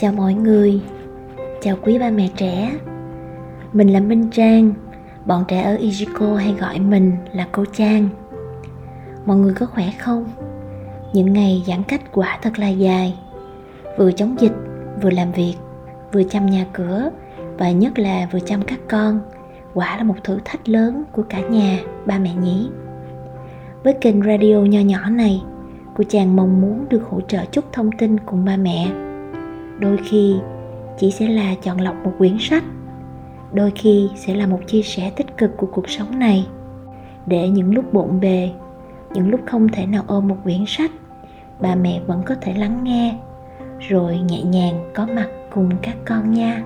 Chào mọi người, chào quý ba mẹ trẻ. Mình là Minh Trang, bọn trẻ ở Ijiko hay gọi mình là cô Trang. Mọi người có khỏe không? Những ngày giãn cách quả thật là dài. Vừa chống dịch, vừa làm việc, vừa chăm nhà cửa Và nhất là vừa chăm các con. Quả là một thử thách lớn của cả nhà, ba mẹ nhí. Với kênh radio nho nhỏ này Cô chàng mong muốn được hỗ trợ chút thông tin cùng ba mẹ đôi khi chỉ sẽ là chọn lọc một quyển sách. Đôi khi sẽ là một chia sẻ tích cực của cuộc sống này. Để những lúc bộn bề, những lúc không thể nào ôm một quyển sách, bà mẹ vẫn có thể lắng nghe, rồi nhẹ nhàng có mặt cùng các con nha.